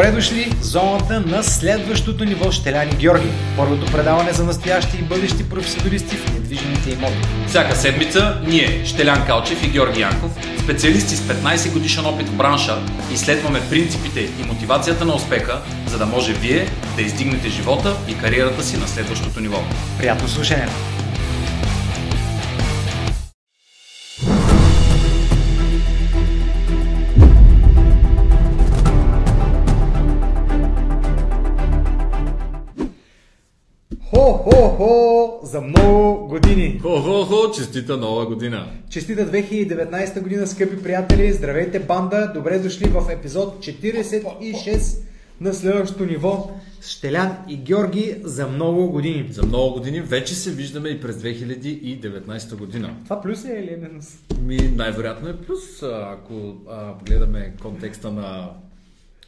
Добре дошли в зоната на следващото ниво Щеляни Георги. Първото предаване за настоящи и бъдещи професионалисти в недвижимите имоти. Всяка седмица ние, Щелян Калчев и Георги Янков, специалисти с 15 годишен опит в бранша, изследваме принципите и мотивацията на успеха, за да може вие да издигнете живота и кариерата си на следващото ниво. Приятно слушане! Хо-хо-хо! За много години! Хо-хо-хо! Честита нова година! Честита 2019 година, скъпи приятели! Здравейте, банда! Добре дошли в епизод 46 на следващото ниво Щелян и Георги за много години. За много години вече се виждаме и през 2019 година. Това плюс е или е минус? Ми, най-вероятно е плюс, ако а, гледаме контекста на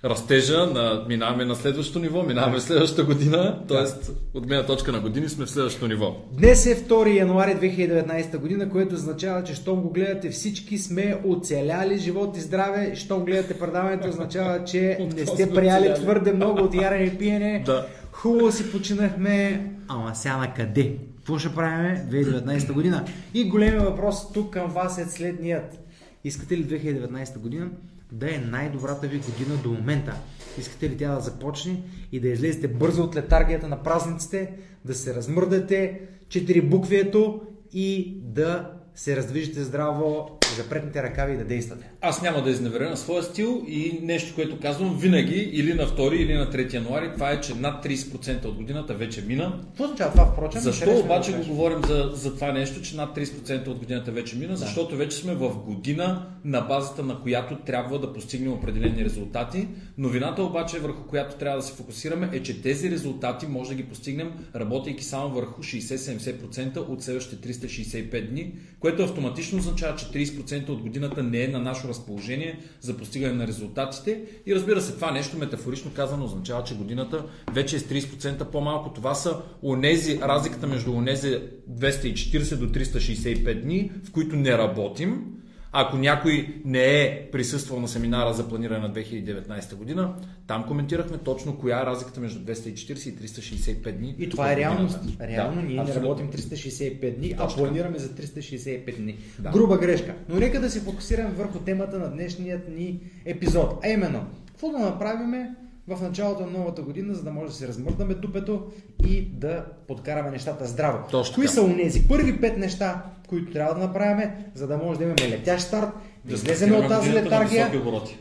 растежа, на, минаваме на следващото ниво, минаваме в следващата година, т.е. от гледна точка на години сме в следващото ниво. Днес е 2 януари 2019 година, което означава, че щом го гледате всички сме оцеляли живот и здраве, щом гледате предаването означава, че не сте прияли твърде много от ярене и пиене. Да. Хубаво си починахме, ама сега на къде? Какво ще правим 2019 година? И големият въпрос тук към вас е следният. Искате ли 2019 година да е най-добрата ви година до момента? Искате ли тя да започне и да излезете бързо от летаргията на празниците, да се размърдате, четири буквието и да се раздвижите здраво, запретнете ръкави и да действате. Аз няма да изневеря на своя стил и нещо, което казвам винаги или на 2 или на 3 януари, това е, че над 30% от годината вече мина. Какво означава това, впрочем? Защо Интересно обаче да го говорим за, за това нещо, че над 30% от годината вече мина? Защото вече сме в година, на базата на която трябва да постигнем определени резултати. Новината обаче, върху която трябва да се фокусираме, е, че тези резултати може да ги постигнем, работейки само върху 60-70% от следващите 365 дни, което автоматично означава, че 30% от годината не е на наше разположение за постигане на резултатите. И разбира се, това нещо метафорично казано означава, че годината вече е с 30% по-малко. Това са онези, разликата между онези 240 до 365 дни, в които не работим. Ако някой не е присъствал на семинара за планиране на 2019 година, там коментирахме точно коя е разликата между 240 и 365 дни. И това е реалност. годината. Реално Да, ние не абсолютно. работим 365 дни, а Точно. планираме за 365 дни. Да. Груба грешка. Но нека да се фокусираме върху темата на днешният ни епизод. А именно, какво да направиме в началото на новата година, за да може да се размърдаме дупето и да подкараме нещата здраво. Точно Кои са унези първи пет неща, които трябва да направим, за да може да имаме летящ старт, да, излезем от тази летаргия,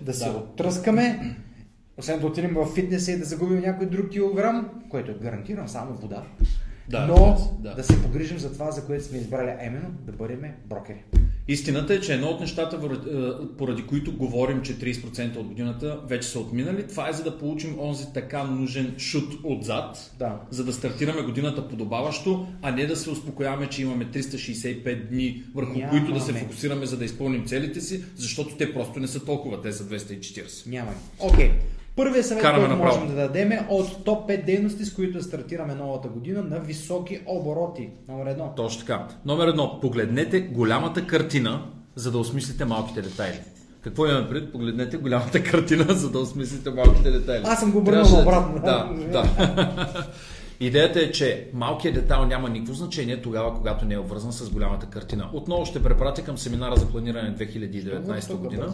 да се Да. оттръскаме, освен да отидем в фитнеса и да загубим някой друг килограм, което е гарантиран само вода. Да, но да. да. се погрижим за това, за което сме избрали, а именно да бъдем брокери. Истината е, че едно от нещата, е, поради които говорим, че 30% от годината вече са отминали, това е за да получим онзи така нужен шут отзад, Да. за да стартираме годината подобаващо, а не да се успокояваме, че имаме 365 дни, върху Нямаме. които да се фокусираме, за да изпълним целите си, защото те просто не са толкова, те са 240. Няма. Окей. Първият съвет, Караме който направо. можем да дадем е от топ 5 дейности, с които да стартираме новата година на високи обороти. Номер едно. Точно така. Номер едно. Погледнете голямата картина, за да осмислите малките детайли. Какво имаме пред? Погледнете голямата картина, за да осмислите малките детайли. Аз съм го обърнал Трябваше обратно. Да, да. Идеята е, че малкият детайл няма никакво значение тогава, когато не е обвързан с голямата картина. Отново ще препратя към семинара за планиране 2019 година.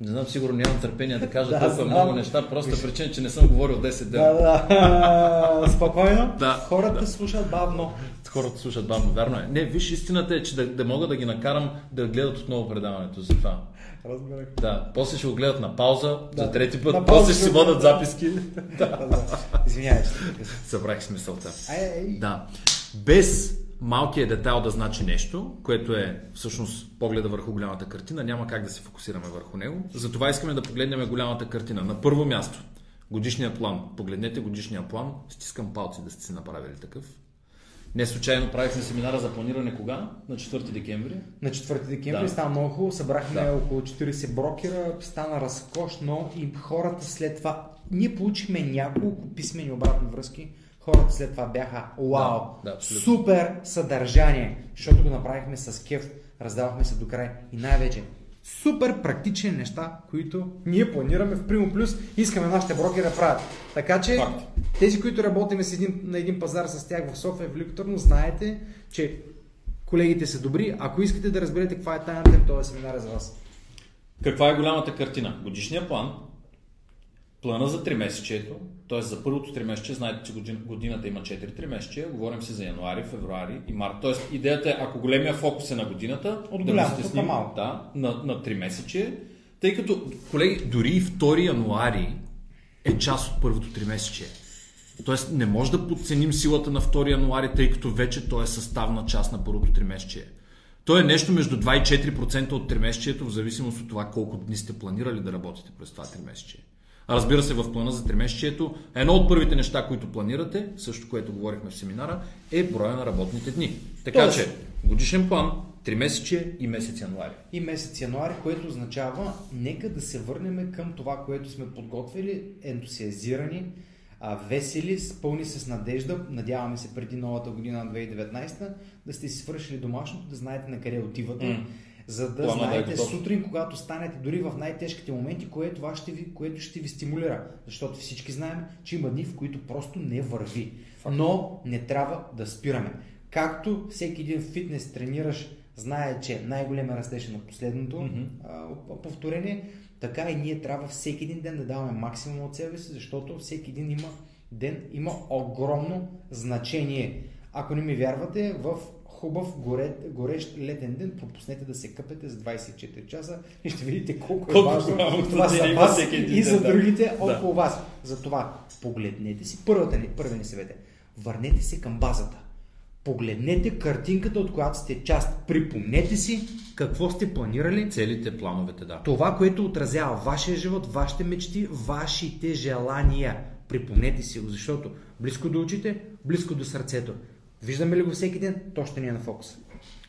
Не знам, сигурно нямам търпение да кажа Да, толкова знам. много неща, просто причина, че не съм говорил 10 дена. Да, да. Спокойно. Да, Хората да. слушат бавно. Хората слушат бавно, вярно е. Не, виж, истината е, че да, да мога да ги накарам да гледат отново предаването за това. Разбирах. Да, после ще го гледат на пауза, Да. за трети път, На после ще ще си водят записки. Да. Извинявай се. Събрах смисълта. Ай, ай. Да. Без малкият детайл да значи нещо, което е всъщност погледа върху голямата картина, няма как да се фокусираме върху него. Затова искаме да погледнем голямата картина. На първо място, годишния план. Погледнете годишния план. Стискам палци да сте си направили такъв. Не случайно правихме семинара за планиране кога? На 4 декември. На 4 декември Да. стана много хубаво, събрахме Да. около 40 брокера, стана разкошно и хората след това, ние получихме няколко писмени обратни връзки, хората след това бяха вау, Да, да, абсолютно. супер съдържание, защото го направихме с кеф, раздавахме се до край и най-вече Супер практични неща, които ние планираме в Primo Plus, искаме нашите брокери да правят. Така че Факт. тези, които работим с един, на един пазар с тях в София, в Велико знаете, че колегите са добри. Ако искате да разберете каква е тайната им, този семинар е за вас. Каква е голямата картина? Годишния план, плана за 3 месечието, т.е. за първото 3 месече, знаете, че годин, годината има 4 3 месече, говорим си за януари, февруари и март. Т.е. идеята е, ако големия фокус е на годината, От да го стесним малко. да, на, на 3 месече, тъй като, колеги, дори и 2 януари е част от първото 3 месече. Тоест не може да подценим силата на 2 януари, тъй като вече той е съставна част на първото 3 месече. То е нещо между 2 и 4% от 3 месечето, в зависимост от това колко дни сте планирали да работите през това 3 месече. А разбира се, в плана за 3 месечето, едно от първите неща, които планирате, също което говорихме в семинара, е броя на работните дни. Така Тоест- че, годишен план, 3 месече и месец януари. И месец януари, което означава, нека да се върнем към това, което сме подготвили, ентусиазирани, весели, пълни с надежда. Надяваме се преди новата година на 2019 да сте си свършили домашното, да знаете на къде отивате. М. За да Плана да е знаете готов. сутрин, когато станете, дори в най-тежките моменти, което, това ще ви, което ще ви стимулира. Защото всички знаем, че има дни, в които просто не върви. Но не трябва да спираме. Както всеки един фитнес тренираш, знае, че най-големия растеж е на последното Мгм. а, повторение, така и ние трябва всеки един ден да даваме максимум от себе си, защото всеки един има ден има огромно значение. Ако не ми вярвате, в хубав горе, горещ летен ден пропуснете да се къпете за 24 часа и ще видите колко е Колко важно голямо това за вас и за другите Да. около вас. Затова погледнете си първата ни, първия ни съвет е, Върнете се към базата. Погледнете картинката, от която сте част. Припомнете си какво сте планирали, Целите, плановете, да. това, което отразява вашия живот, вашите мечти, вашите желания. Припомнете си го, защото близко до очите, близко до сърцето. Виждаме ли го всеки ден, то ще ни е на фокус.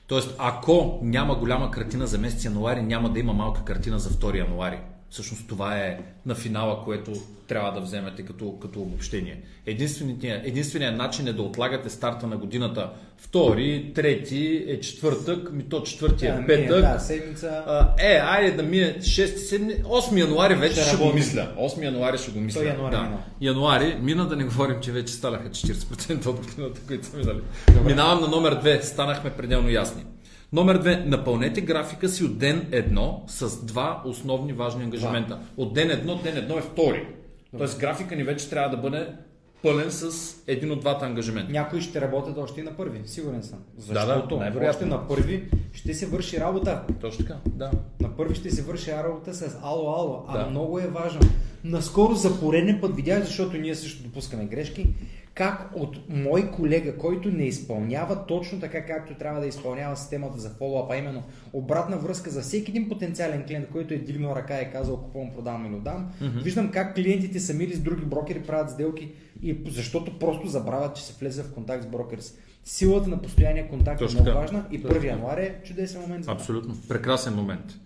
Тоест, ако няма голяма картина за месец януари, няма да има малка картина за 2 януари. Всъщност това е на финала, което трябва да вземете като, като обобщение. Единственият, единственият начин е да отлагате старта на годината втори, трети е четвъртък, ми то четвърти е петък. Да, седмица. А, е, айде да мине 6, 7, 8 януари вече Ще ще, го мисля. 8 януари ще го мисля. Януари да. мина. Януари мина, да не говорим, че вече станаха 40% от годината, които са минали. Минавам на номер 2. Станахме пределно ясни. Номер 2. Напълнете графика си от ден 1 с два основни важни ангажимента. От ден 1, ден 1 е втори. Тоест графика ни вече трябва да бъде пълен с един от двата ангажимента. Някои ще работят още и на първи, сигурен съм. Да, да, Защото най-вероятно. още на първи ще се върши работа. Точно така, да. На първи ще се върши работа с ало, ало. А Да. много е важно. Наскоро за пореден път видях, защото ние също допускаме грешки, как от мой колега, който не изпълнява точно така, както трябва да изпълнява системата за фоллоуап, а именно обратна връзка за всеки един потенциален клиент, който е дигнал ръка и е казал купувам, продавам или отдам, виждам как клиентите сами или с други брокери правят сделки и защото просто забравят, че се влезе в контакт с брокер. Силата на постоянния контакт Точно е много важна и Точно 1 януари е чудесен момент за. Абсолютно. Прекрасен момент.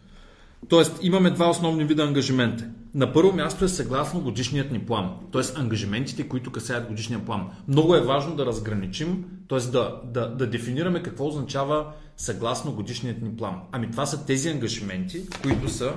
Тоест, имаме два основни вида ангажимента. На първо място е съгласно годишният ни план. Тоест, ангажиментите, които касаят годишния план. Много е важно да разграничим, т.е. Да, да, да дефинираме какво означава съгласно годишният ни план. Ами това са тези ангажименти, които са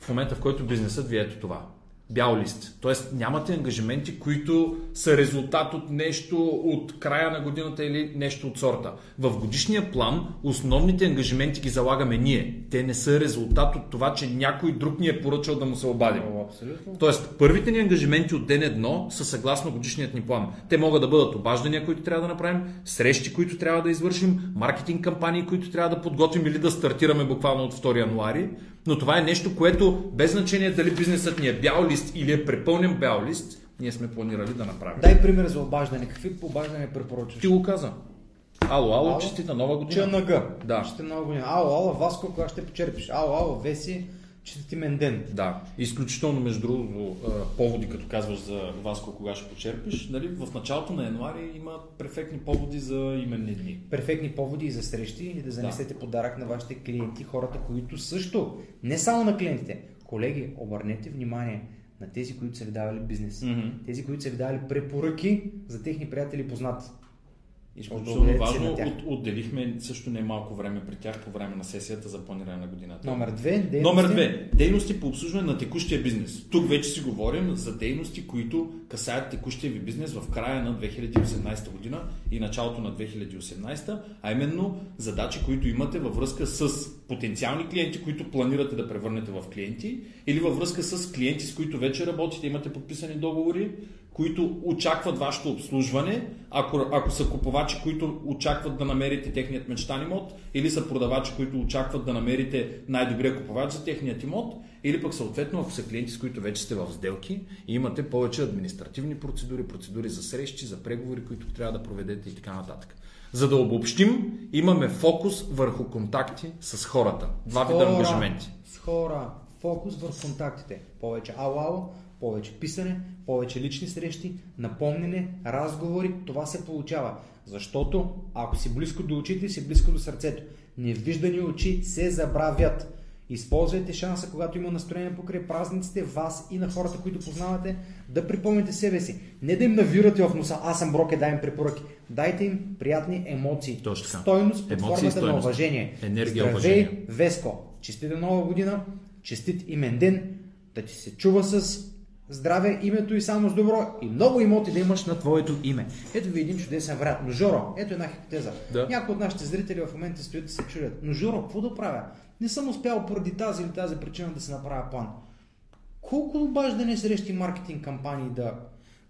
в момента, в който бизнесът ви е ето това. Бял лист. Тоест нямате ангажименти, които са резултат от нещо от края на годината или нещо от сорта. В годишния план основните ангажименти ги залагаме ние. Те не са резултат от това, че някой друг ни е поръчал да му се обадим. Абсолютно. Тоест, първите ни ангажименти от ден едно са съгласно годишният ни план. Те могат да бъдат обаждания, които трябва да направим, срещи, които трябва да извършим, маркетинг кампании, които трябва да подготвим или да стартираме буквално от 2 януари. Но това е нещо, което без значение дали бизнесът ни е бял лист или е препълнен бял лист, ние сме планирали да направим. Дай пример за обаждане. Какви обаждания препоръчваш? Ти го каза. Ало, ало, Ало? честита нова година. ЧНГ. Да. Ще много година. Ало, ало, Васко, кога ще почерпиш? Ало, ало, Веси, че ти мен ден. Да, изключително между другото поводи, като казваш за Васко, кога ще почерпиш. Нали? В началото на януари има перфектни поводи за именни дни. Перфектни поводи и за срещи и да занесете подарък на вашите клиенти, хората, които също, не само на клиентите. Колеги, обърнете внимание на тези, които са ви давали бизнес. Мгм. Тези, които са ви давали препоръки за техни приятели и познати. Изключително на важно. От, отделихме също не малко време при тях по време на сесията за планиране на годината. Номер две. дейности. Номер две. Дейности по обслужване на текущия бизнес. Тук вече си говорим за дейности, които касаят текущия ви бизнес в края на 2018 година и началото на 2018, а именно задачи, които имате във връзка с потенциални клиенти, които планирате да превърнете в клиенти, или във връзка с клиенти, с които вече работите, имате подписани договори, които очакват вашето обслужване, ако, ако са купувачи, които очакват да намерите техният мечтан имот, или са продавачи, които очакват да намерите най-добрия купувач за техният имот, или пък съответно, ако са клиенти, с които вече сте в сделки и имате повече административни процедури, процедури за срещи, за преговори, които трябва да проведете и така нататък. За да обобщим, имаме фокус върху контакти с хората. Два вида ангажименти. С хора. Фокус върху контактите. Повече ало-ало, повече писане, повече лични срещи, напомнене, разговори. Това се получава. Защото ако си близко до очите, си близко до сърцето. Невиждани очи се забравят. Използвайте шанса, когато има настроение покрай празниците, вас и на хората, които познавате, да припомните себе си. Не да им навирате в носа, аз съм броке, дай им препоръки. Дайте им приятни емоции. Точно така. Стойност под Емоции и формата на стойност. уважение. Енергия, Здравей, уважение. Веско! Честита нова година, честит имен ден, да ти се чува с здраве, името и само с добро и много имоти да имаш на твоето име. Ето ви един чудесен вариант. Но Жоро, ето една хипотеза. Да. Някои от нашите зрители в момента стоят и се чудят. Но Жоро, какво да правя? Не съм успял поради тази или тази причина да се направя план. Колко обаждане срещи маркетинг кампании да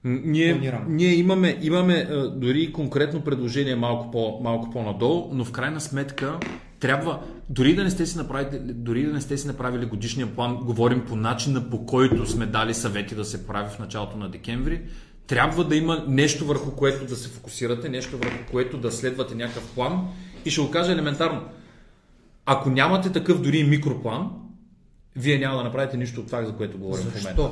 Ние, Планирам. ние имаме, имаме дори конкретно предложение малко, по, малко по-надолу, но в крайна сметка трябва, дори да не сте си направили, дори да не сте си направили годишния план, говорим по начина по който сме дали съвети да се прави в началото на декември, трябва да има нещо върху което да се фокусирате, нещо върху което да следвате някакъв план и ще го кажа елементарно. Ако нямате такъв дори микроплан, вие няма да направите нищо от това, за което говорим в момента.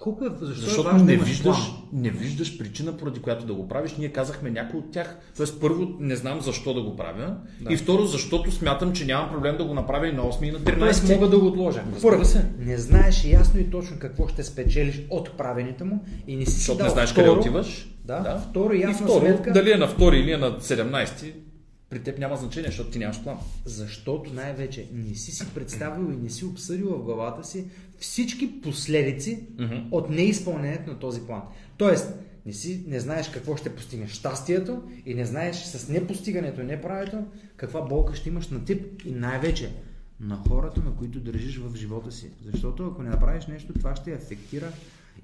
Колко е, защо Защото е важно да не имаш виждаш, план? не виждаш причина, поради която да го правиш. Ние казахме някой от тях. Тоест, първо, не знам защо да го правя. Да. И второ, защото смятам, че нямам проблем да го направя и на 8 и на Тоест 13. мога да го отложа. Първо, се. не знаеш ясно и точно какво ще спечелиш от правенето му и не си Защото дал не знаеш второ, къде отиваш. Да, второ, и ясна второ, сметка. дали е на 2 или е на 17, при теб няма значение, защото ти нямаш план. Защото най-вече не си си представил и не си обсъдил в главата си всички последици Мгм. от неизпълнението на този план. Тоест, не, си, не знаеш какво ще постигнеш щастието и не знаеш с непостигането и неправето каква болка ще имаш на тип и най-вече на хората, на които държиш в живота си. Защото ако не направиш нещо, това ще афектира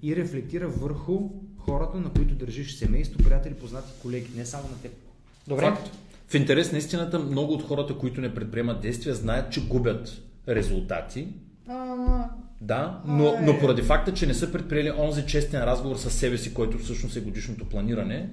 и рефлектира върху хората, на които държиш семейство, приятели, познати, колеги, не само на теб. Добре? Факт. В интерес на истината, много от хората, които не предприемат действия, знаят, че губят резултати. Ама, Да, но, но поради факта, че не са предприели онзи честен разговор с себе си, който всъщност е годишното планиране,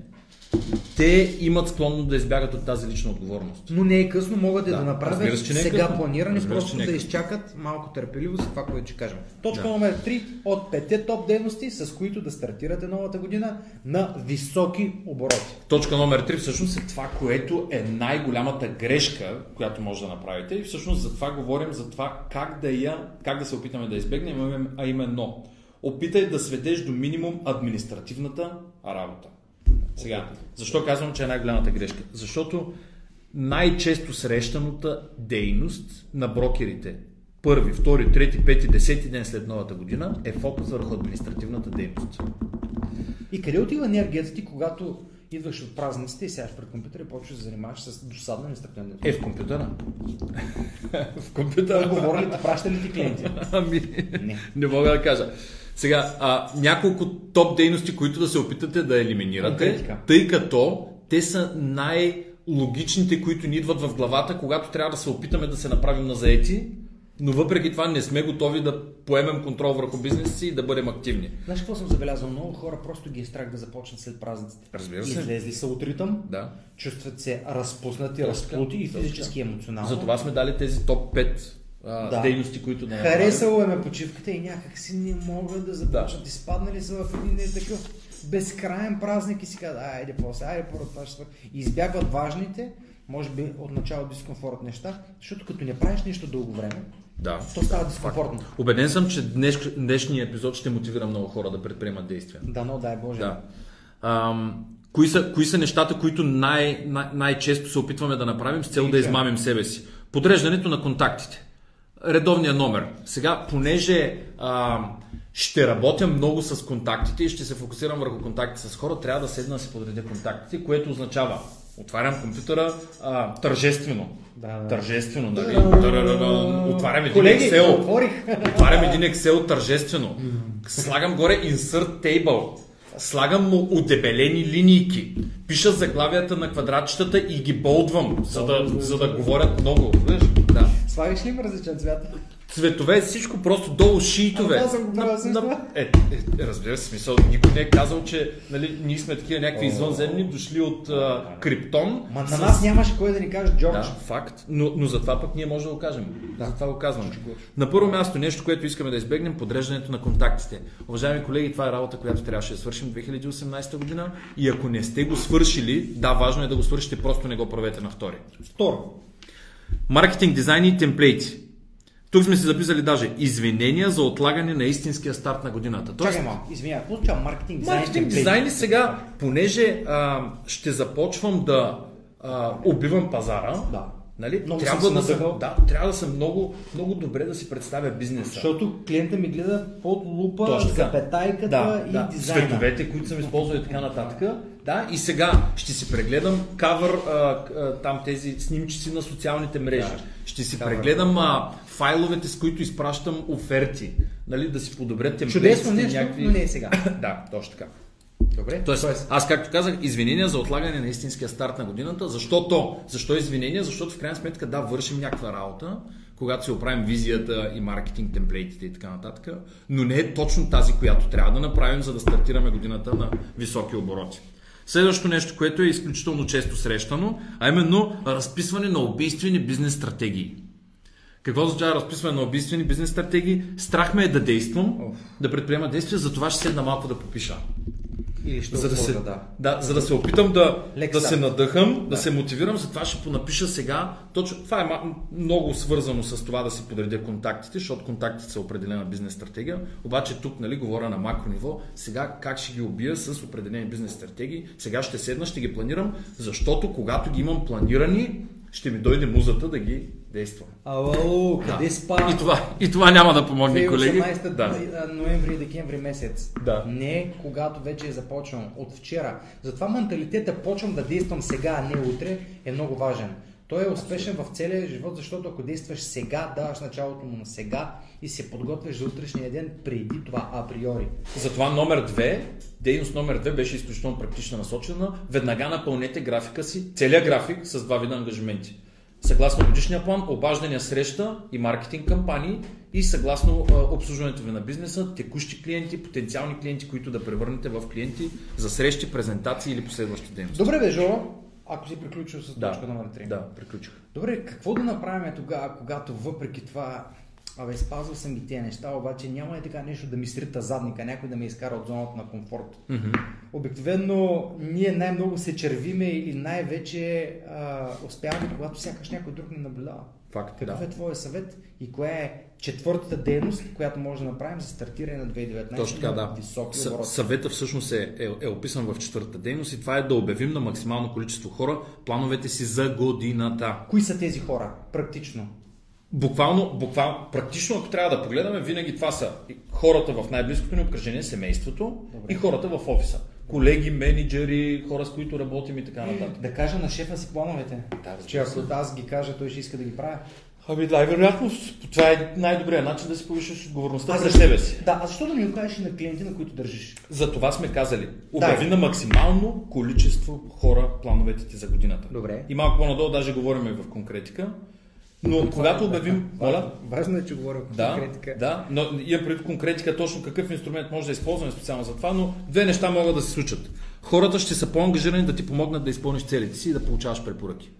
те имат склонно да избягат от тази лична отговорност. Но не е късно, могат да, Да, направят разбира се, че не е сега късно. планиране, Разбира просто не е да изчакат малко търпеливо за това, което ще кажем. Точка Да. номер 3 от петте топ дейности, с които да стартирате новата година на високи обороти. Точка номер 3 всъщност е това, което е най-голямата грешка, която може да направите. И всъщност за това говорим, за това как да, я, как да се опитаме да избегнем, а именно опитай да сведеш до минимум административната работа. Сега, защо казвам, че е най-голямата грешка? Защото най-често срещаната дейност на брокерите първи, втори, трети, пети, десети ден след новата година е фокус върху административната дейност. И къде отива енергията ти, когато идваш от празниците и сядаш пред компютъра и почваш да се занимаваш с досадна нестъпна Е, в компютъра. в компютъра. Говори ли, праща ли ти клиенти? Ами, Не. не мога да кажа. Сега, а, няколко топ дейности, които да се опитате да елиминирате, Конкретика. тъй като те са най-логичните, които ни идват в главата, когато трябва да се опитаме да се направим на заети, но въпреки това не сме готови да поемем контрол върху бизнеса си и да бъдем активни. Знаеш какво съм забелязал? Много хора просто ги е страх да започнат след празниците. Разбира се. Излезли са от ритъм, Да. чувстват се разпуснати, разплути и физически и емоционално. Затова сме дали тези топ 5 а, Да. дейности, които да направим. Харесало е ме почивката и някак си не могат да започнат. Изпаднали са в един е такъв безкрайен празник и си казват, айде после, айде първо това ще. И избягват важните, може би от начало дискомфорт неща, защото като не правиш нещо дълго време, Да. то става дискомфортно. Убеден съм, че днес, днешния епизод ще мотивира много хора да предприемат действия. Да, но дай Боже. Да. Ам, Кои са, кои са нещата, които най, най- най-често се опитваме да направим с цел да измамим себе си? Подреждането на контактите. Редовния номер. Сега, понеже а, ще работя много с контактите и ще се фокусирам върху контакти с хора, трябва да седна да си подредя контактите, което означава отварям компютъра а, тържествено. Да, да. Тържествено, нали? Отварям един Колеги, Excel. отворих. Отварям един Excel тържествено. Слагам горе insert table. Слагам му удебелени линийки. Пиша заглавията на квадратчетата и ги болдвам, за да, за да говорят много. Виж? Слагаш ли им различен цвят? Цветове, всичко просто долу шиитове. Аз съм го правил също. е, е, е, разбира се, смисъл, никой не е казал, че нали, ние сме такива някакви извънземни, дошли от а, Криптон. Ма на нас нямаше кой да ни каже Джордж. да, факт, но, но затова пък ние може да го кажем. Да. Затова го казвам. На първо място, нещо, което искаме да избегнем, подреждането на контактите. Уважаеми колеги, това е работа, която трябваше да свършим 2018 година и ако не сте го свършили, да, важно е да го свършите, просто не го правете на втори. Второ. Маркетинг, дизайн и темплейти. Тук сме си записали даже извинения за отлагане на истинския старт на годината. Тоест, Чакай малко, извиня, какво означава маркетинг, дизайн, Маркетинг дизайн и сега, понеже а, ще започвам да а, убивам пазара, Да. Нали? Много трябва, съм да съм, да, трябва да съм много, много добре да си представя бизнеса. Защото клиента ми гледа под лупа, Точно запетайката да, и да. дизайна. Цветовете, които съм използвал и така нататък. Да, и сега ще си прегледам кавър, а, а, там тези снимчици на социалните мрежи. Да. Ще си Кавър. прегледам а, файловете, с които изпращам оферти. Нали, да си подобря темплейтите. Чудесно нещо, но не е сега. да, точно така. Добре. Тоест, аз както казах, извинения за отлагане на истинския старт на годината. Защото? Защо извинения? Защото в крайна сметка да, вършим някаква работа, когато си оправим визията и маркетинг темплейтите и така нататък, но не е точно тази, която трябва да направим, за да стартираме годината на високи обороти. Следващото нещо, което е изключително често срещано, а именно разписване на убийствени бизнес стратегии. Какво означава разписване на убийствени бизнес стратегии? Страх ме е да действам, да предприема действия, затова ще седна малко да попиша. Или ще За да, се, отворя, да. за да се опитам да, Лек да се надъхам, да. Да. се мотивирам, затова ще понапиша сега. Точно, това е много свързано с това да си подредя контактите, защото контактите са определена бизнес стратегия. Обаче тук нали, говоря на макро ниво. Сега как ще ги убия с определени бизнес стратегии. Сега ще седна, ще ги планирам, защото когато ги имам планирани, ще ми дойде музата да ги действам. Ало, къде Да. спа? И това, и това няма да помогне, колеги. 2018 Да. ноември и декември месец. Да. Не когато вече е започнал, от вчера. Затова менталитета почвам да действам сега, а не утре е много важен. Той е успешен в целия живот, защото ако действаш сега, даваш началото му на сега и се подготвяш за утрешния ден преди това априори. Затова номер две, дейност номер две беше изключително практична насочена. Веднага напълнете графика си, целият график с два вида ангажименти. Съгласно годишния план, обаждания среща и маркетинг кампании и съгласно а, обслужването ви на бизнеса, текущи клиенти, потенциални клиенти, които да превърнете в клиенти за срещи, презентации или последващи дейности. Добре бе, Жоро, ако си приключил с Да, точка номер 3. да, приключих. Добре, какво да направим тогава, когато въпреки това, абе, спазвал съм ги тези неща, обаче няма ли така нещо да ми срита задника, някой да ме изкара от зоната на комфорт? Обикновено ние най-много се червиме или най-вече а, успяваме, когато сякаш някой друг ни наблюдава. Факт, Какъв да. е твоя съвет и коя е четвъртата дейност, която може да направим за стартиране на 2019 Точно така, да. високи Съ- обороти? Съвета всъщност е, е, е описан в четвъртата дейност и това е да обявим на максимално количество хора плановете си за годината. Кои са тези хора, практично? Буквално, буквално, практично, ако трябва да погледаме, винаги това са хората в най-близкото ни обкръжение, семейството Добре. и хората в офиса. Колеги, менеджери, хора с които работим и така нататък. Да кажа на шефа си плановете. Да, че ако аз ги кажа, той ще иска да ги правя. Ами най-вероятно, това е най-добрият начин да си повишиш отговорността за себе си. Да, а защо да не го кажеш и на клиенти, на които държиш? За това сме казали, обяви Да. на максимално количество хора плановете ти за годината. Добре. И малко по-надолу даже говорим и в конкретика. Но когато обявим... Моля? Важно е, че говоря Да, конкретика. да, но имам предвид конкретика точно какъв инструмент може да използваме специално за това, но две неща могат да се случат. Хората ще са по-ангажирани да ти помогнат да изпълниш целите си и да получаваш препоръки.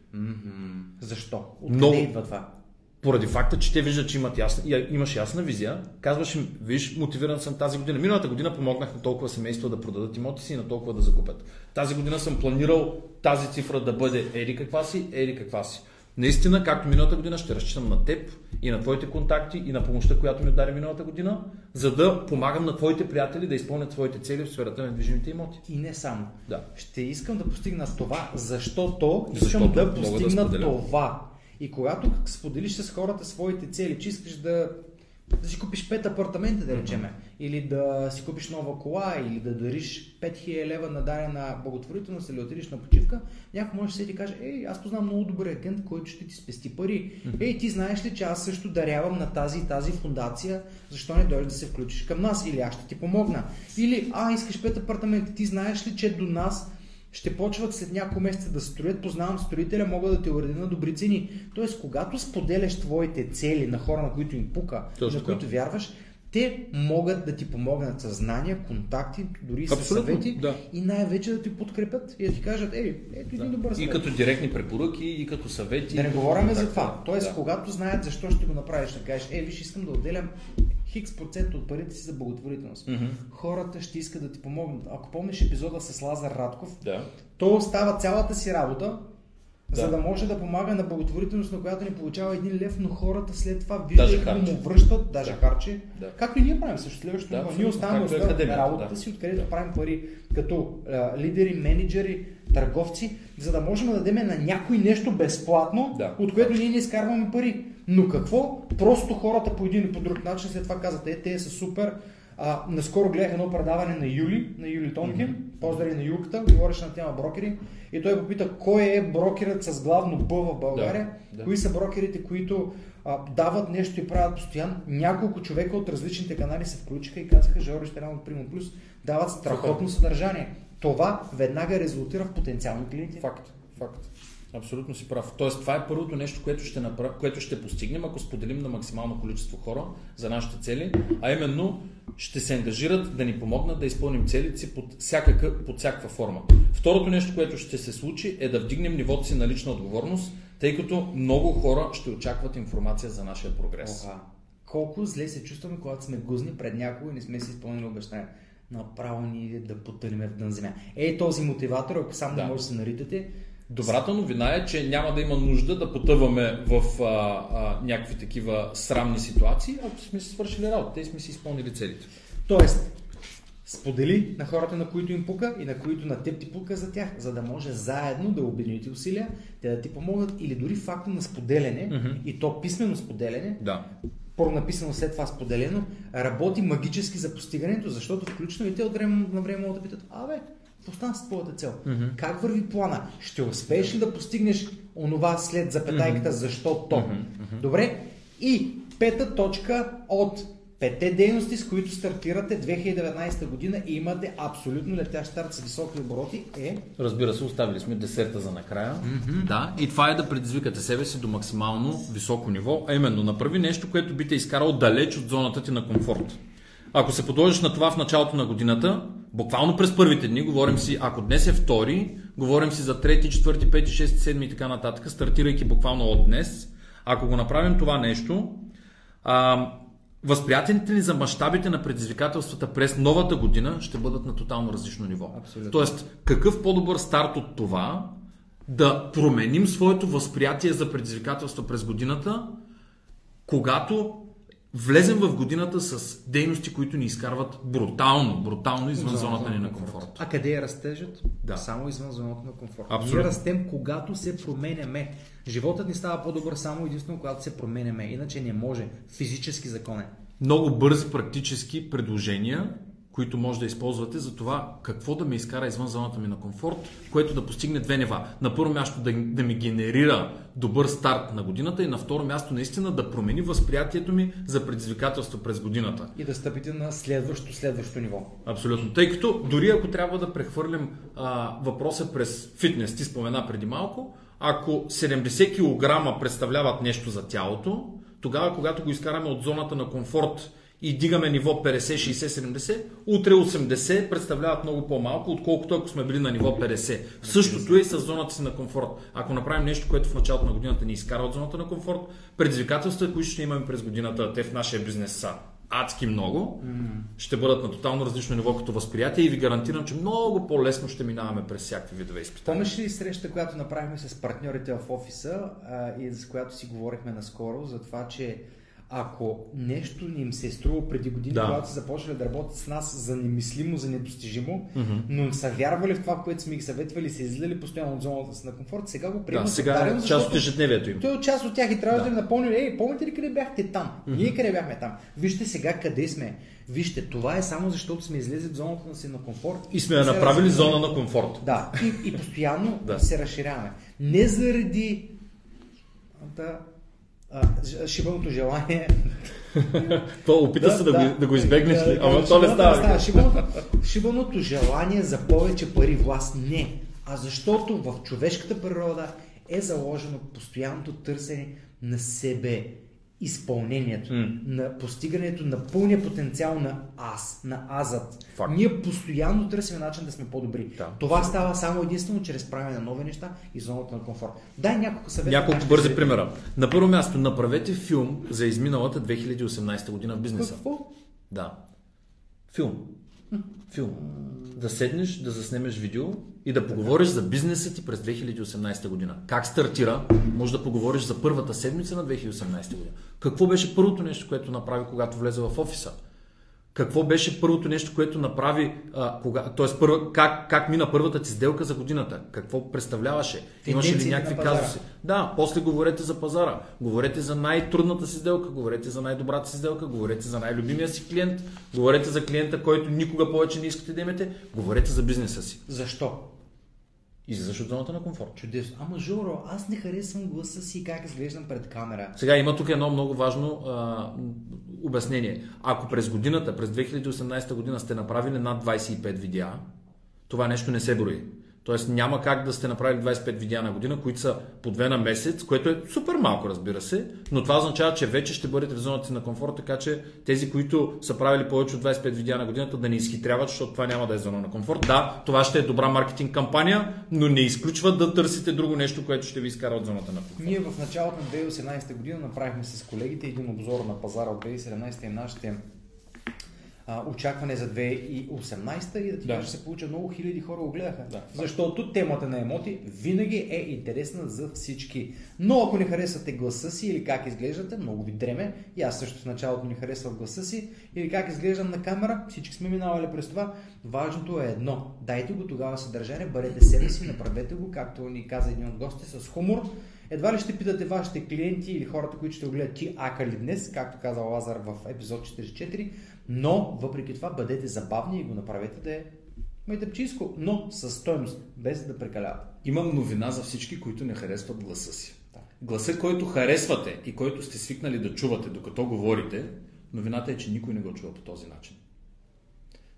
Защо? Откъде Много. идва това? Поради факта, че те виждат, че имат ясна, имаш ясна визия, казваш им, виж, мотивиран съм тази година. Миналата година помогнах на толкова семейства да продадат имоти си и на толкова да закупят. Тази година съм планирал тази цифра да бъде еди каква си, еди каква си. Наистина, както миналата година, ще разчитам на теб и на твоите контакти и на помощта, която ми удари миналата година, за да помагам на твоите приятели да изпълнят своите цели в сферата на движимите имоти. И не само. Да. Ще искам да постигна това, защото искам да да постигна споделя. това. И когато споделиш с хората своите цели, че искаш да, да си купиш пет апартамента, да речеме, или да си купиш нова кола, или да дариш 5000 лева на дарена благотворителност, или отидеш на почивка, някой може да се ти каже, ей, аз познавам много добър агент, който ще ти спести пари. Ей, ти знаеш ли, че аз също дарявам на тази и тази фундация, защо не дойдеш да се включиш към нас, или аз ще ти помогна. Или, а, искаш пет апартамента, ти знаеш ли, че до нас ще почват след няколко месеца да строят, познавам строителя, мога да те уредя на добри цени. Тоест, когато споделяш твоите цели на хора, на които им пука, Точно на които вярваш, те могат да ти помогнат с знания, контакти, дори и с съвети да. и най-вече да ти подкрепят и да ти кажат, ей, ето един добър И съвет. като директни препоръки, и като съвети. Да не и говорим за това. Тоест, Да. когато знаят защо ще го направиш, да кажеш, е, виж, искам да отделям хикс процент от парите си за благотворителност. Мгм. Хората ще искат да ти помогнат. Ако помниш епизода с Лазар Радков, Да. той остава цялата си работа, Да. за да може да помага на благотворителност, на която не получава един лев, но хората след това виждат как му връщат, даже Да. харчи. Да. Както и ние правим също следващото Да. Ние оставаме е работата да. си, откъдето да правим пари като а, лидери, менеджери, търговци, за да можем да дадем на някой нещо безплатно, Да. от което ние не изкарваме пари. Но какво? Просто хората по един или по друг начин след това казват, е, те са супер. А, наскоро гледах едно предаване на Юли, на Юли Тонкин, mm-hmm. поздрави на Юлката, говореше на тема брокери и той попита кой е брокерът с главно Б в България, Да, да. кои са брокерите, които а, дават нещо и правят постоянно. Няколко човека от различните канали се включиха и казаха, Жори Штеран от Primo Plus дават страхотно съдържание. Това веднага резултира в потенциални клиенти. Факт. Факт. Абсолютно си прав. Тоест, това е първото нещо, което ще, направ... което ще постигнем, ако споделим на максимално количество хора за нашите цели, а именно ще се ангажират да ни помогнат да изпълним целите си под, всякакъв, под всякаква форма. Второто нещо, което ще се случи е да вдигнем нивото си на лична отговорност, тъй като много хора ще очакват информация за нашия прогрес. Ога. Колко зле се чувстваме, когато сме гузни пред някого и не сме си изпълнили обещания. Направо ни иде да потънем в дън земя. Ей този мотиватор, ако само Да. не може да се наритате, Добрата новина е, че няма да има нужда да потъваме в а, а, някакви такива срамни ситуации, ако сме си свършили работа и сме си изпълнили целите. Тоест, сподели на хората, на които им пука и на които на теб ти пука за тях, за да може заедно да обедините усилия, те да ти помогнат или дори факта на споделяне, Мгм. и то писмено споделяне, Да. пронаписано след това споделено, работи магически за постигането, защото включително и те от време на време могат да питат, абе, какво стана с твоята цел? Мгм. Как върви плана? Ще успееш ли да постигнеш онова след запетайката, защото? Мгм, мгм. Добре. И пета точка от петте дейности, с които стартирате 2019 година и имате абсолютно летящ старт с високи обороти е Разбира се, оставили сме десерта за накрая. Да, и това е да предизвикате себе си до максимално високо ниво, а именно направи нещо, което би те изкарало далеч от зоната ти на комфорт. Ако се подложиш на това в началото на годината, буквално през първите дни, говорим си, ако днес е втори, говорим си за трети, четвърти, пети, шести, седми и така нататък, стартирайки буквално от днес, ако го направим това нещо, а, възприятията ни за мащабите на предизвикателствата през новата година ще бъдат на тотално различно ниво. Абсолютно. Тоест, какъв по-добър старт от това да променим своето възприятие за предизвикателства през годината, когато влезем в годината с дейности, които ни изкарват брутално, брутално извън зоната ни на комфорт. А къде е растежът? Да. Само извън зоната на комфорт. Абсолютно. Ние растем, когато се променяме. Животът ни става по-добър само единствено, когато се променяме. Иначе не може. Физически закон е. Много бързи практически предложения, които може да използвате за това какво да ме изкара извън зоната ми на комфорт, което да постигне две нива. На първо място да, да ми генерира добър старт на годината и на второ място наистина да промени възприятието ми за предизвикателства през годината. И да стъпите на следващо, следващо ниво. Абсолютно. Тъй като дори ако трябва да прехвърлим а, въпроса през фитнес, ти спомена преди малко, ако 70 кг представляват нещо за тялото, тогава когато го изкараме от зоната на комфорт и дигаме ниво 50, 60, 70, утре 80 представляват много по-малко, отколкото ако сме били на ниво 50. Същото е и с зоната си на комфорт. Ако направим нещо, което в началото на годината ни изкара от зоната на комфорт, предизвикателства, които ще имаме през годината, те в нашия бизнес са адски много, ще бъдат на тотално различно ниво като възприятие и ви гарантирам, че много по-лесно ще минаваме през всякакви видове изпитания. Помниш ли среща, която направихме с партньорите в офиса а, и с която си говорихме наскоро за това, че ако нещо ни им се е струва преди години, Да. когато са започнали да работят с нас за немислимо, за недостижимо, Мгм. но са вярвали в това, което сме ги съветвали, са излизали постоянно от зоната си на комфорт, сега го Да, приемат сега тотален, е част от ежедневието им. той е част от тях и трябва да, Да. да им напомня, ей, помните ли къде бяхте там? Ние къде бяхме там? Вижте сега къде сме. Вижте, това е само защото сме излезли от зоната на си на комфорт. И сме я направили развиваме. зона на комфорт. Да, и, и постоянно Да. се разширяваме. Не заради да, а, шибаното желание. То опита се да, го, да го избегнеш ли? Ама то не става. да, Шибаното, шибаното желание за повече пари власт не. А защото в човешката природа е заложено постоянното търсене на себе изпълнението, М. на постигането на пълния потенциал на аз, на азът. Факт. Ние постоянно търсим начин да сме по-добри. Да. Това става само единствено чрез правене на нови неща и зоната на комфорт. Дай няколко съвета. Няколко бързи зрители. примера. На първо място, направете филм за изминалата 2018 година в бизнеса. Какво? Да. Филм. Филм. Да седнеш, да заснемеш видео и да поговориш за бизнеса ти през 2018 година. Как стартира, може да поговориш за първата седмица на 2018 година. Какво беше първото нещо, което направи, когато влезе в офиса? Какво беше първото нещо, което направи, а, кога, т.е. Първа, как, как мина първата ти сделка за годината? Какво представляваше? Имаше ли някакви казуси? Да, после говорете за пазара, говорете за най-трудната си сделка, говорете за най-добрата си сделка, говорете за най-любимия си клиент, говорете за клиента, който никога повече не искате да имате, говорете за бизнеса си. Защо? И за зоната на комфорт. Чудесно. Ама Жоро, аз не харесвам гласа си как изглеждам пред камера. Сега има тук едно много важно а, обяснение. Ако през годината, през 2018 година сте направили над 25 видеа, това нещо не се брои. Тоест няма как да сте направили 25 видеа на година, които са по две на месец, което е супер малко, разбира се, но това означава, че вече ще бъдете в зоната си на комфорт, така че тези, които са правили повече от 25 видеа на годината, да не изхитряват, защото това няма да е зона на комфорт. Да, това ще е добра маркетинг кампания, но не изключва да търсите друго нещо, което ще ви изкара от зоната на комфорт. Ние в началото на 2018 година направихме с колегите един обзор на пазара от 2017 и нашите а, очакване за 2018 и да ти Да. кажа, се получа много хиляди хора го гледаха. Да. Защото темата на емоти винаги е интересна за всички. Но ако не харесвате гласа си или как изглеждате, много ви дреме. И аз също в началото не харесвах гласа си или как изглеждам на камера. Всички сме минавали през това. Важното е едно. Дайте го тогава съдържание, бъдете себе си, направете го, както ни каза един от гостите, с хумор. Едва ли ще питате вашите клиенти или хората, които ще го гледат ти ака ли днес, както каза Лазар в епизод 44, но въпреки това бъдете забавни и го направете да е майтъпчийско, но със стойност, без да прекалявате. Имам новина за всички, които не харесват гласа си. Гласа, който харесвате и който сте свикнали да чувате докато говорите, новината е, че никой не го чува по този начин.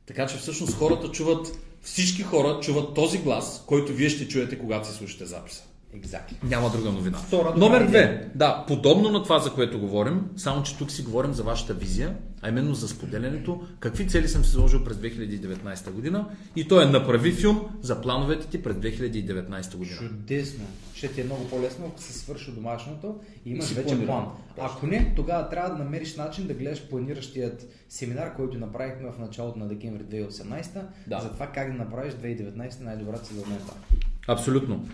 Така че всъщност хората чуват, всички хора чуват този глас, който вие ще чуете, когато си слушате записа. Exactly. Няма друга новина. Втора Номер две. Да, подобно на това, за което говорим, само че тук си говорим за вашата визия, а именно за споделянето, какви цели съм си сложил през 2019 година и то е направи филм за плановете ти през 2019 година. Чудесно. Ще ти е много по-лесно, ако се свърши домашното и имаш си вече планирам. план. Ако не, тогава трябва да намериш начин да гледаш планиращият семинар, който направихме в началото на декември 2018 Да. за това как да направиш 2019 най-добрата си за момента. Абсолютно.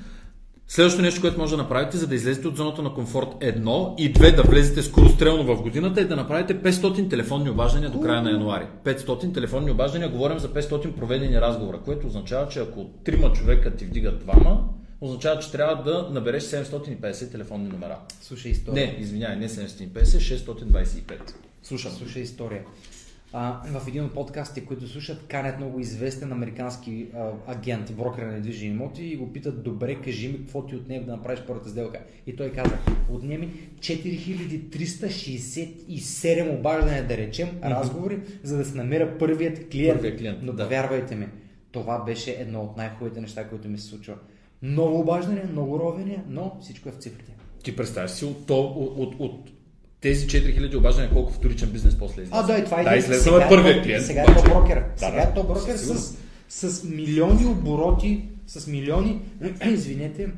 Следващото нещо, което може да направите, за да излезете от зоната на комфорт едно и две да влезете скорострелно в годината е да направите 500 телефонни обаждания до края на януари. 500 телефонни обаждания, говорим за 500 проведени разговора, което означава, че ако трима човека ти вдигат двама, означава, че трябва да набереш 750 телефонни номера. Слушай история. Не, извинявай, не 750, 625. Слушам. Слушай история. А, в един от подкастите, които слушат, канят много известен американски а, агент, брокер на недвижими имоти и го питат, добре, кажи ми какво ти отнеме да направиш първата сделка. И той каза, отнеми 4367 обаждания, да речем, разговори, за да се намеря първият клиент. Първият клиент, Но да. повярвайте ми, това беше едно от най-хубавите неща, които ми се случва. Много обаждания, много ровения, но всичко е в цифрите. Ти представяш си от, от, от, от тези 4000 обаждания колко вторичен бизнес после излезе. А, да, и това да, е. излезнал е е първият то- клиент. Сега е то брокер. Да, сега е то брокер с, с милиони обороти, с милиони, извинете,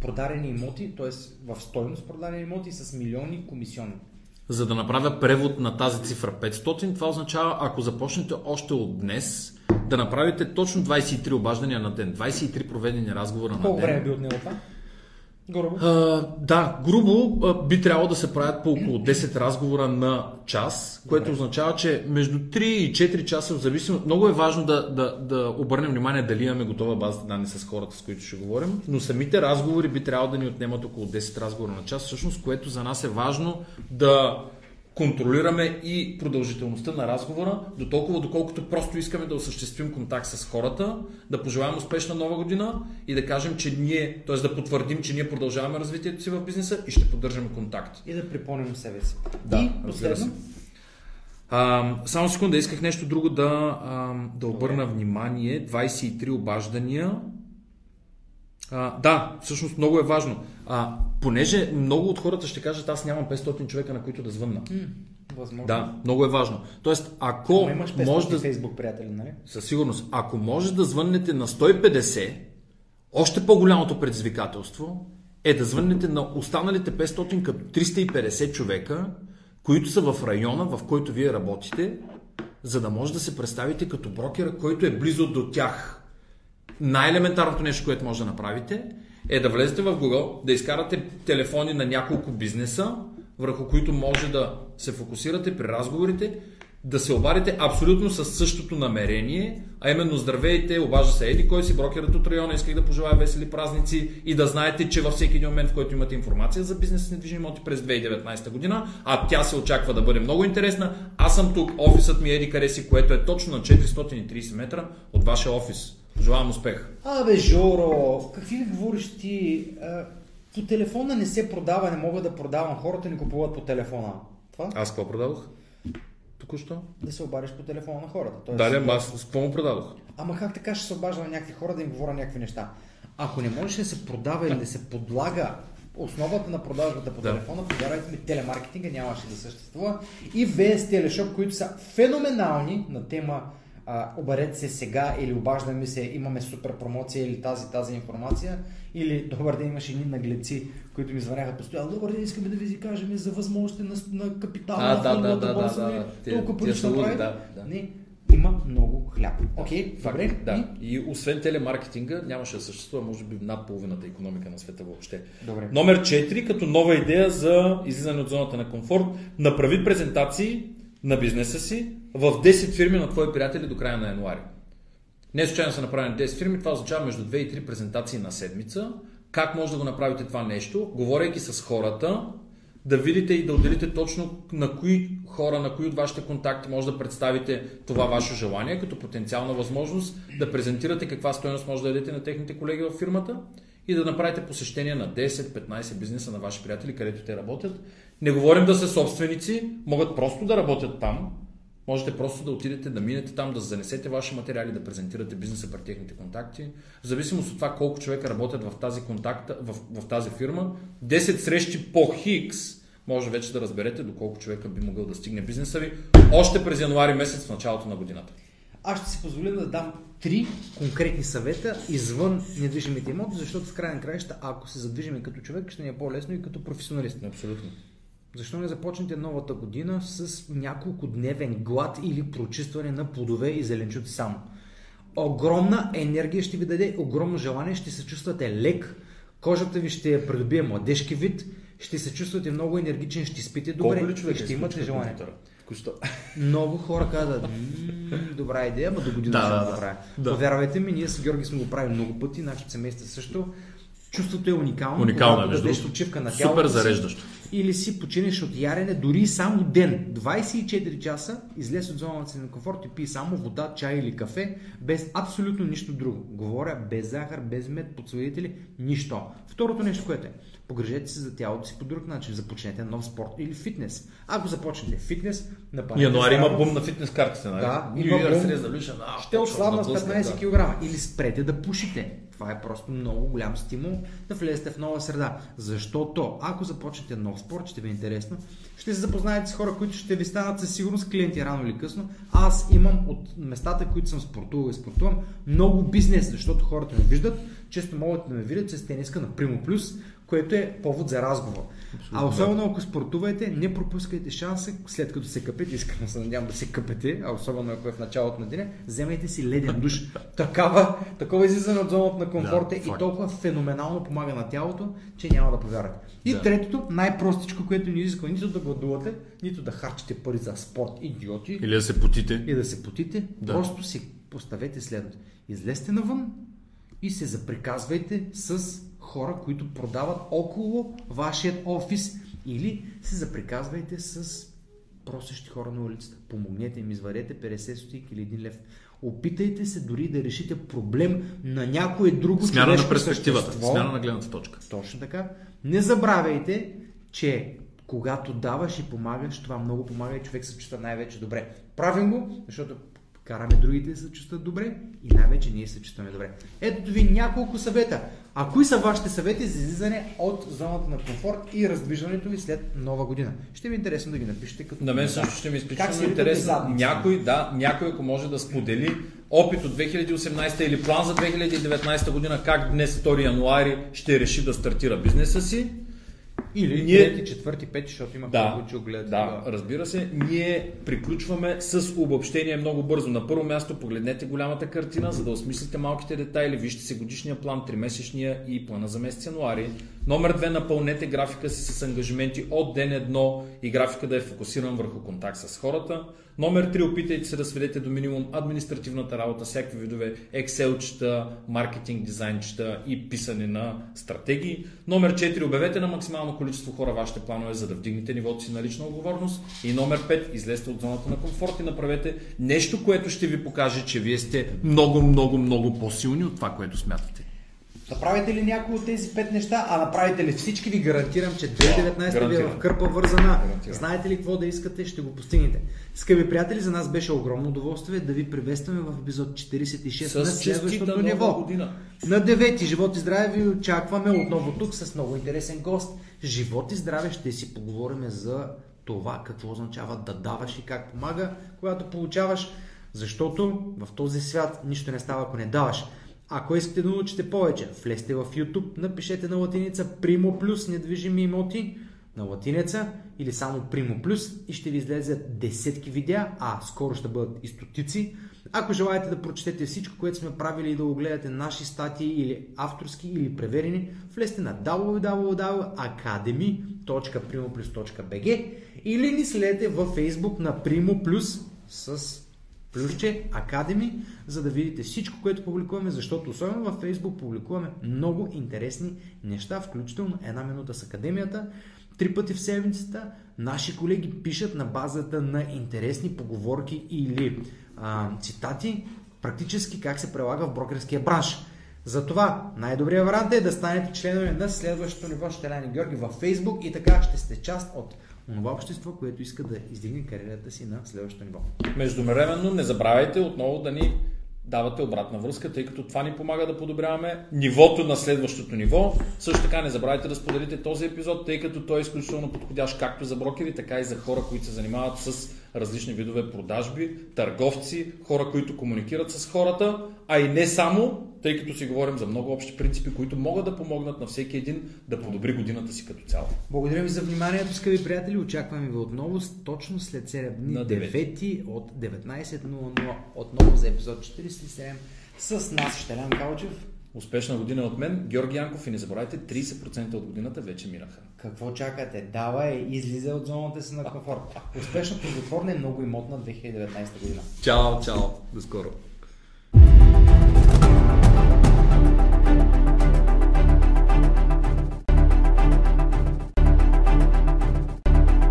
продадени имоти, т.е. в стойност продадени имоти с милиони комисионни. за да направя превод на тази цифра 500, това означава, ако започнете още от днес, да направите точно 23 обаждания на ден, 23 проведени разговора на ден. Колко време би отнело това? Грубо. А, да, грубо а, би трябвало да се правят по около 10 разговора на час, което Добре. означава, че между 3 и 4 часа, в зависимост, много е важно да, да, да обърнем внимание дали имаме готова база данни с хората, с които ще говорим, но самите разговори би трябвало да ни отнемат около 10 разговора на час, всъщност, което за нас е важно да контролираме и продължителността на разговора, до толкова доколкото просто искаме да осъществим контакт с хората, да пожелаем успешна нова година и да кажем, че ние, т.е. да потвърдим, че ние продължаваме развитието си в бизнеса и ще поддържаме контакт. И да припомним себе си. Да, и разбира се. А, само секунда, исках нещо друго да, а, да обърна внимание. 23 обаждания. А, да, всъщност много е важно. А, понеже много от хората ще кажат, аз нямам 500 човека, на които да звънна. М, Възможно. Да, много е важно. Тоест, ако Ама имаш 500 може да... фейсбук приятели, нали? Със сигурност. Ако може да звъннете на 150, още по-голямото предизвикателство е да звъннете на останалите 500 като 350 човека, които са в района, в който вие работите, за да може да се представите като брокера, който е близо до тях. Най-елементарното нещо, което може да направите, е да влезете в Google, да изкарате телефони на няколко бизнеса, върху които може да се фокусирате при разговорите, да се обадите абсолютно с същото намерение, а именно здравейте, обажда се Еди, кой си брокерът от района, исках да пожелая весели празници и да знаете, че във всеки един момент, в който имате информация за бизнес с недвижими имоти през 2019 година, а тя се очаква да бъде много интересна, аз съм тук, офисът ми е Еди къде си, което е точно на 430 метра от вашия офис. Пожелавам успех! Абе, Жоро, какви говориш ти? А, По телефона не се продава, не мога да продавам. Хората ни купуват по телефона. Това? Аз какво продадох? Току-що? Да се обадиш по телефона на хората. Тоест, Да, да, аз какво му продадох? Ама как така ще се обажда на някакви хора да им говоря някакви неща? Ако не можеш да се продава или да се подлага основата на продажбата по Да. телефона, повярвайте ми, телемаркетинга нямаше да съществува. И VS Teleshop, които са феноменални на тема а, обадете се сега или обаждаме се, имаме супер промоция или тази, тази информация, или добър ден имаше едни наглеци, които ми звъняха постоянно, добър ден, искаме да ви кажем за възможности на, на капитала, А, на да, да, фондовата да, да, борса, да, да. Толкова пари ще да, да. Не, има много хляб. Окей, Факт, добре. да. И? И освен телемаркетинга, нямаше да съществува, може би, над половината економика на света въобще. Добре. Номер 4, като нова идея за излизане от зоната на комфорт, направи презентации на бизнеса си в 10 фирми на твои приятели до края на януари. Не случайно са направени 10 фирми, това означава между 2 и 3 презентации на седмица. Как може да го направите това нещо? Говорейки с хората, да видите и да отделите точно на кои хора, на кои от вашите контакти може да представите това ваше желание, като потенциална възможност да презентирате каква стоеност може да дадете на техните колеги в фирмата и да направите посещение на 10-15 бизнеса на ваши приятели, където те работят. Не говорим да са собственици, могат просто да работят там, Можете просто да отидете, да минете там, да занесете ваши материали, да презентирате бизнеса пред техните контакти. В зависимост от това колко човека работят в тази, контакта, в, в тази фирма, 10 срещи по Хикс, може вече да разберете доколко човека би могъл да стигне бизнеса ви още през януари месец в началото на годината. Аз ще си позволя да дам три конкретни съвета извън недвижимите имоти, защото в край на краища, ако се задвижиме като човек, ще ни е по-лесно и като професионалист. Абсолютно. Защо не започнете новата година с няколко дневен глад или прочистване на плодове и зеленчуци само? Огромна енергия ще ви даде, огромно желание, ще се чувствате лек, кожата ви ще придобие младежки вид, ще се чувствате много енергичен, ще спите добре Колко ли човека ще имате желание. Току-що. Много хора казват, «М, добра идея, ама до година Да, ще да, го направя. Да. Повярвайте ми, ние с Георги сме го правили много пъти, нашето семейство също. Чувството е уникално. Уникално е, между дадеш почивка на Супер тялото си зареждащо. Или си починеш от ярене, дори само ден. 24 часа излез от зоната си на комфорт и пи само вода, чай или кафе, без абсолютно нищо друго. Говоря без захар, без мед, подсладители, нищо. Второто нещо, което е, погрежете се за тялото си по друг начин. Започнете нов спорт или фитнес. Ако започнете фитнес, напълнете Януари има бум на фитнес картите, нали? Да, има бум. Ще отслабна с блъска, 15 да. кг. Или спрете да пушите. Това е просто много голям стимул да влезете в нова среда. Защото ако започнете нов спорт, ще ви е интересно, ще се запознаете с хора, които ще ви станат със сигурност клиенти рано или късно. Аз имам от местата, които съм спортувал и спортувам, много бизнес, защото хората ме виждат, често могат да ме видят с тениска на Primo Plus, което е повод за разговор. Абсолютно, а особено ако спортувате, не пропускайте шанса, след като се къпете, искам се надявам да се къпете, а особено ако е в началото на деня, вземайте си леден душ. Такава, такова излизане от зоната на комфорт да, и толкова феноменално помага на тялото, че няма да повярвате. И да. третото, най-простичко, което ни изисква нито да гладувате, нито да харчите пари за спорт, идиоти. Или да се потите. И да се потите. Да. Просто си поставете следното. Излезте навън и се заприказвайте с хора, които продават около вашият офис или се заприказвайте с просещи хора на улицата. Помогнете им, изварете 50 стотики или 1 лев. Опитайте се дори да решите проблем на някое друго Смяна на перспективата, същество. смяна на гледната точка. Точно така. Не забравяйте, че когато даваш и помагаш, това много помага и човек се чувства най-вече добре. Правим го, защото караме другите да се чувстват добре и най-вече ние се чувстваме добре. Ето ви няколко съвета. А кои са вашите съвети за излизане от зоната на комфорт и раздвижването ви след нова година? Ще ми е интересно да ги напишете. Като на мен също ще ми е изключително интересно. Някой, да, някой, ако може да сподели опит от 2018 или план за 2019 година, как днес 2 януари ще реши да стартира бизнеса си или ние... трети, четвърти, пети, защото има да, които гледат. Да, разбира се. Ние приключваме с обобщение много бързо. На първо място погледнете голямата картина, за да осмислите малките детайли. Вижте се годишния план, тримесечния и плана за месец януари. Номер две, напълнете графика си с ангажименти от ден едно и графика да е фокусиран върху контакт с хората. Номер 3. Опитайте се да сведете до минимум административната работа, всякакви видове Excel-чета, маркетинг дизайнчета и писане на стратегии. Номер 4. Обявете на максимално количество хора вашите планове, за да вдигнете нивото си на лична отговорност. И номер 5. Излезте от зоната на комфорт и направете нещо, което ще ви покаже, че вие сте много, много, много по-силни от това, което смятате. Направите ли някои от тези пет неща, а направите ли всички, ви гарантирам, че 2019 ви е в кърпа вързана. Гарантирам. Знаете ли какво да искате, ще го постигнете. Скъпи приятели, за нас беше огромно удоволствие да ви приветстваме в епизод 46 с на следващото ниво. Година. На 9 Живот и здраве ви очакваме отново тук с много интересен гост. Живот и здраве ще си поговорим за това какво означава да даваш и как помага, когато получаваш. Защото в този свят нищо не става, ако не даваш. Ако искате да научите повече, влезте в YouTube, напишете на латиница Primo Plus недвижими имоти на латиница или само Primo Plus и ще ви излезят десетки видеа, а скоро ще бъдат и стотици. Ако желаете да прочетете всичко, което сме правили и да огледате наши статии или авторски или преверени, влезте на www.academy.primoplus.bg или ни следете във Facebook на Primo Plus с плюсче Academy, за да видите всичко, което публикуваме, защото особено във Facebook публикуваме много интересни неща, включително една минута с Академията, три пъти в седмицата. Наши колеги пишат на базата на интересни поговорки или а, цитати, практически как се прилага в брокерския бранш. Затова най-добрият вариант е да станете членове на следващото ниво Щеляни Георги във Facebook и така ще сте част от това общество, което иска да издигне кариерата си на следващото ниво. Междувременно не забравяйте отново да ни давате обратна връзка, тъй като това ни помага да подобряваме нивото на следващото ниво. Също така не забравяйте да споделите този епизод, тъй като той е изключително подходящ както за брокери, така и за хора, които се занимават с различни видове продажби, търговци, хора, които комуникират с хората, а и не само, тъй като си говорим за много общи принципи, които могат да помогнат на всеки един да подобри годината си като цяло. Благодаря ви за вниманието, скъпи приятели. Очакваме ви отново точно след 7 дни, на 9, 9 от 19.00, отново за епизод 47 с нас, Щелян Калчев. Успешна година от мен, Георги Янков и не забравяйте, 30% от годината вече минаха. Какво чакате? Давай, излиза от зоната си на комфорт. Успешна, плодотворна и много имотна 2019 година. Чао, чао. До скоро. Thank you